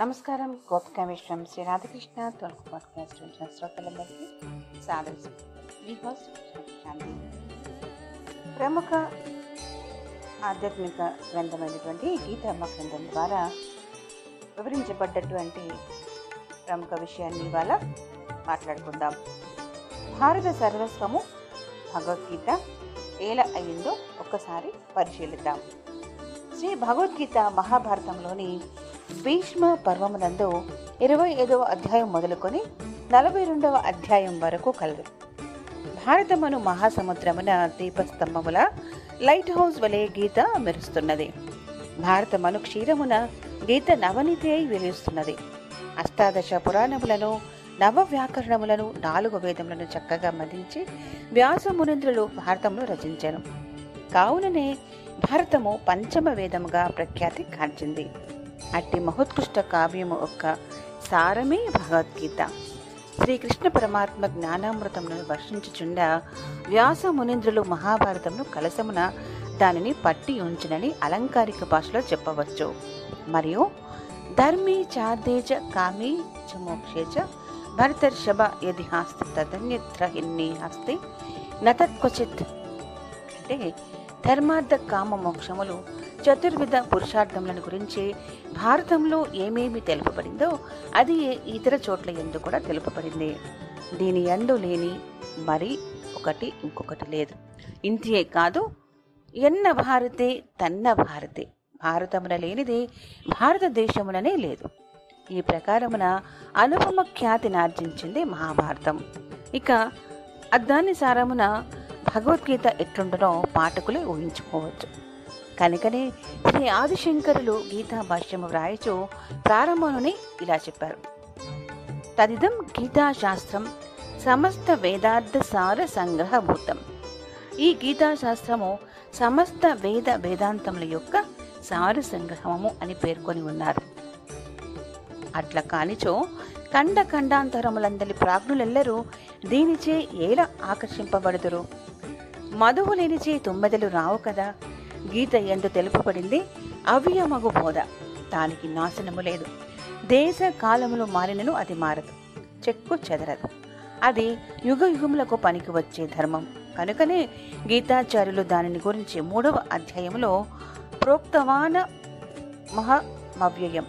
నమస్కారం. గోపికా విశ్వం శ్రీ రాధకృష్ణ. తొలగు పాడ్కాస్ట్ వచ్చిన శ్రోతలందరికీ సాదరి మీ హోస్ట్ శాంతి ప్రముఖ ఆధ్యాత్మిక గ్రంథమైనటువంటి గీతామ్మ గ్రంథం ద్వారా వివరించబడ్డటువంటి ప్రముఖ విషయాన్ని ఇవాళ మాట్లాడుకుందాం. భారత సర్వస్వము భగవద్గీత ఎలా అయిందో ఒక్కసారి పరిశీలిద్దాం. శ్రీ భగవద్గీత మహాభారతంలోని భీష్మ పర్వమునందు ఇరవై ఐదవ అధ్యాయం మొదలుకొని నలభై రెండవ అధ్యాయం వరకు కలదు. భారతమను మహాసముద్రమున దీపస్తంభముల లైట్ హౌస్ వలె గీత మెరుస్తున్నది. భారతమను క్షీరమున గీత నవనీతి అయి వెలుస్తున్నది. అష్టాదశ పురాణములను నవ వ్యాకరణములను నాలుగు వేదములను చక్కగా మదించి వ్యాస మునింద్రులు భారతమును రచించారు కావుననే భారతము పంచమ వేదముగా ప్రఖ్యాతి కాంచింది అట్టి మహోత్కృష్ట కావ్యము యొక్క సారమే భగవద్గీత. శ్రీకృష్ణ పరమాత్మ జ్ఞానామృతమును వర్షించుచుండ వ్యాస మునీంద్రులు మహాభారతమును కలసమున దానిని పట్టి ఉంచునని అలంకారిక భాషలో చెప్పవచ్చు. మరియు ధర్మీ చాదేజ కామి కామీ చ మోక్షే భరతర్షభ యది హాస్తి తదన్యత్ర హిన్ని హస్తి నతత్క్వచిత్ అంటే ధర్మార్థ కామ మోక్షములు చతుర్విధ పురుషార్థములను గురించి భారతంలో ఏమేమి తెలుపబడిందో అది ఇతర చోట్ల ఎందు కూడా తెలుపబడింది. దీని ఎందు లేని మరి ఒకటి ఇంకొకటి లేదు. ఇంతియే కాదు ఎన్న భారతే తన్న భారతే. భారతమున లేనిది భారతదేశముననే లేదు. ఈ ప్రకారమున అనుపమ ఖ్యాతిని ఆర్జించింది మహాభారతం. ఇక అద్దాని సారమున భగవద్గీత ఎట్లుండనో పాఠకులే ఊహించుకోవచ్చు. కనుకనే శ్రీ ఆదిశంకరులు గీతా భాష్యము వ్రాయచు ప్రారంభముని ఇలా చెప్పారు. తదిదం గీతాశాస్త్రం సమస్త వేదార్థ సార సంగ్రహభూతం ఈ గీతాశాస్త్రము సమస్త వేద వేదాంతముల యొక్క సార సంగ్రహము అని పేర్కొని ఉన్నారు. అట్లా కానిచో ఖండ ఖండాంతరములందరి ప్రాజ్ఞులెల్లరూ దీనిచే ఏల ఆకర్షింపబడుదురు? మధువు లేనిచే తుమ్మెదలు రావు కదా? గీత ఎందు తెలుపబడింది అవ్యమగు బోధ. దానికి నాశనము లేదు. దేశ కాలములు మారినను అది మారదు. చెక్కు చెదరదు. అది యుగ యుగములకు పనికి వచ్చే ధర్మం. కనుకనే గీతాచార్యులు దానిని గురించి మూడవ అధ్యాయంలో ప్రోక్తవాన మహమవ్యయం.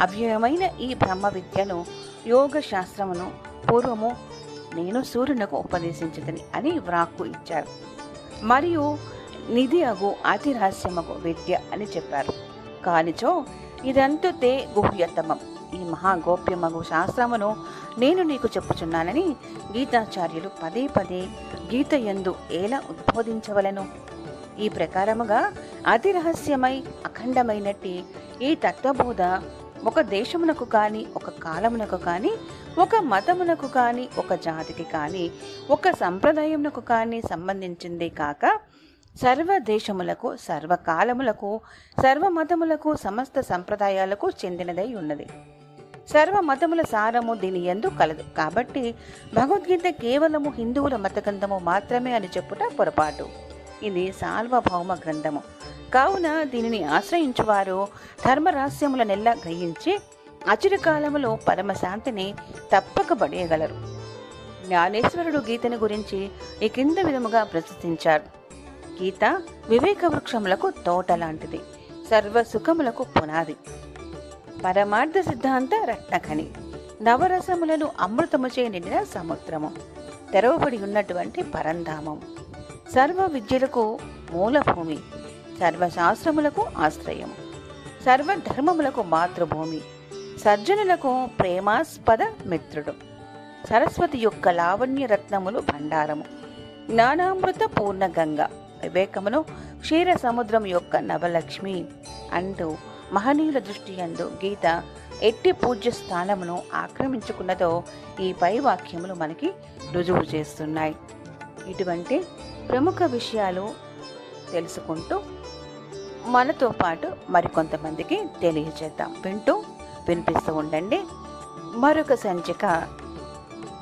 అవ్యయమైన ఈ బ్రహ్మ విద్యను యోగ శాస్త్రమును పూర్వము నేను సూర్యునకు ఉపదేశించదని అని వ్రాక్కు ఇచ్చారు. మరియు నిధి అగు అతి రహస్యమగు విద్య అని చెప్పారు. కానిచో ఇదంతు తే గుహ్యతమం ఈ మహాగోప్యమగు శాస్త్రమును నేను నీకు చెప్పుచున్నానని గీతాచార్యులు పదే పదే గీత ఎందు ఎలా ఉద్బోధించవలను? ఈ ప్రకారముగా అతి రహస్యమై అఖండమైనట్టి ఈ తత్వబోధ ఒక దేశమునకు కానీ ఒక కాలమునకు కానీ ఒక మతమునకు కానీ ఒక జాతికి కానీ ఒక సంప్రదాయమునకు కానీ సంబంధించిందే కాక సర్వదేశములకు సర్వకాలములకు సర్వ మతములకు సమస్త సంప్రదాయాలకు చెందినదై ఉన్నది. సర్వ మతముల సారము దీని ఎందు కలదు. కాబట్టి భగవద్గీత కేవలము హిందువుల మతగ్రంథము మాత్రమే అని చెప్పుట పొరపాటు. ఇది సార్వభౌమ గ్రంథము. కావున దీనిని ఆశ్రయించువారు ధర్మరహస్యములనెల్లా గ్రహించి అచిరకాలములో పరమశాంతిని తప్పక పడేయగలరు. జ్ఞానేశ్వరుడు గీతని గురించి ఈ కింద విధముగా ప్రశంసించారు గీత వివేక వృక్షములకు తోట లాంటిది సర్వ సుఖములకు పునాది. పరమార్థ సిద్ధాంత రత్నఖని నవరసములను అమృతముచే నిండిన సముద్రము తెరవబడి ఉన్నటువంటి పరంధామం. సర్వ విద్యలకు మూలభూమి సర్వశాస్త్రములకు ఆశ్రయం సర్వధర్మములకు మాతృభూమి సజ్జనులకు ప్రేమాస్పద మిత్రుడు. సరస్వతి యొక్క లావణ్య రత్నములు భండారము. జ్ఞానామృత పూర్ణగంగ వివేకమును క్షీర సముద్రం యొక్క నవలక్ష్మి అంటూ మహనీయుల దృష్టి అందు గీత ఎట్టి పూజ్య స్థానమును ఆక్రమించుకున్నదో ఈ పై వాక్యములు మనకి రుజువు చేస్తున్నాయి. ఇటువంటి ప్రముఖ విషయాలు తెలుసుకుంటూ మనతో పాటు మరికొంతమందికి తెలియజేద్దాం. వింటూ వినిపిస్తూ ఉండండి. మరొక సంచిక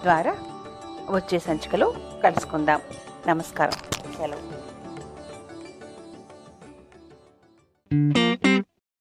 ద్వారా వచ్చే సంచికలో కలుసుకుందాం. నమస్కారం. సెలవు.